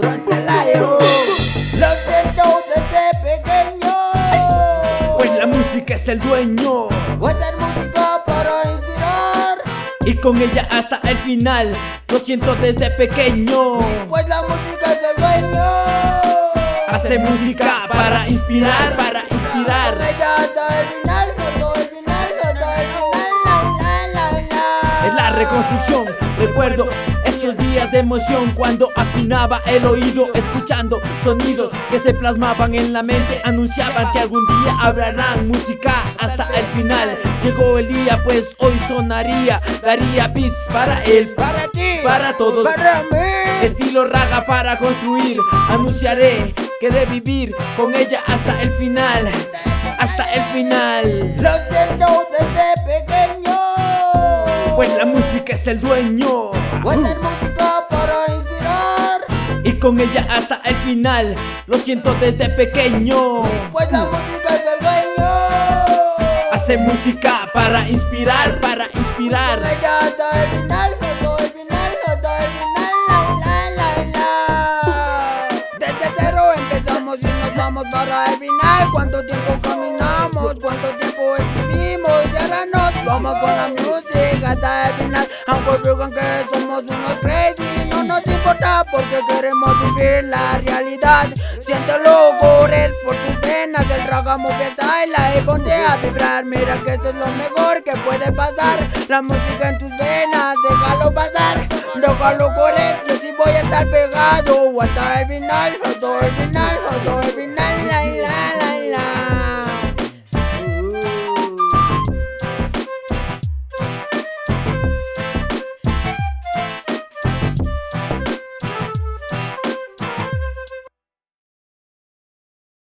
Roncelayo. Lo siento desde pequeño. Pues la música es el dueño. Voy a hacer música para inspirar. Y con ella hasta el final. Lo siento desde pequeño. Pues la música es el dueño. Hace música para inspirar, para inspirar. Con ella hasta el final, hasta el final, hasta el final. La, la, la, la. Es la reconstrucción. Recuerdo esos días de emoción cuando afinaba el oído, escuchando sonidos que se plasmaban en la mente, anunciaban que algún día hablarán música hasta el final. Llegó el día, pues hoy sonaría, daría beats para él, Para ti. para todos. Para mí. Estilo raga para construir, anunciaré que de vivir con ella hasta el final, hasta el final. Lo siento desde pequeño. Pues la música es el dueño. Con ella hasta el final, lo siento desde pequeño. Pues la música es el dueño. Hace música para inspirar, para Con inspirar. ella hasta el final, hasta el final, hasta el final. La, la, la. Desde cero empezamos y nos vamos para el final. ¿Cuánto tiempo caminamos? ¿Cuánto tiempo escribimos? Y ahora nos vamos con la música hasta queremos vivir la realidad. Siéntelo correr por tus venas, el ragamuffin style y ponte a vibrar. Mira que esto es lo mejor que puede pasar. La música en tus venas, déjalo pasar, déjalo correr. Yo sí voy a estar pegado hasta el final, hasta el final, hasta el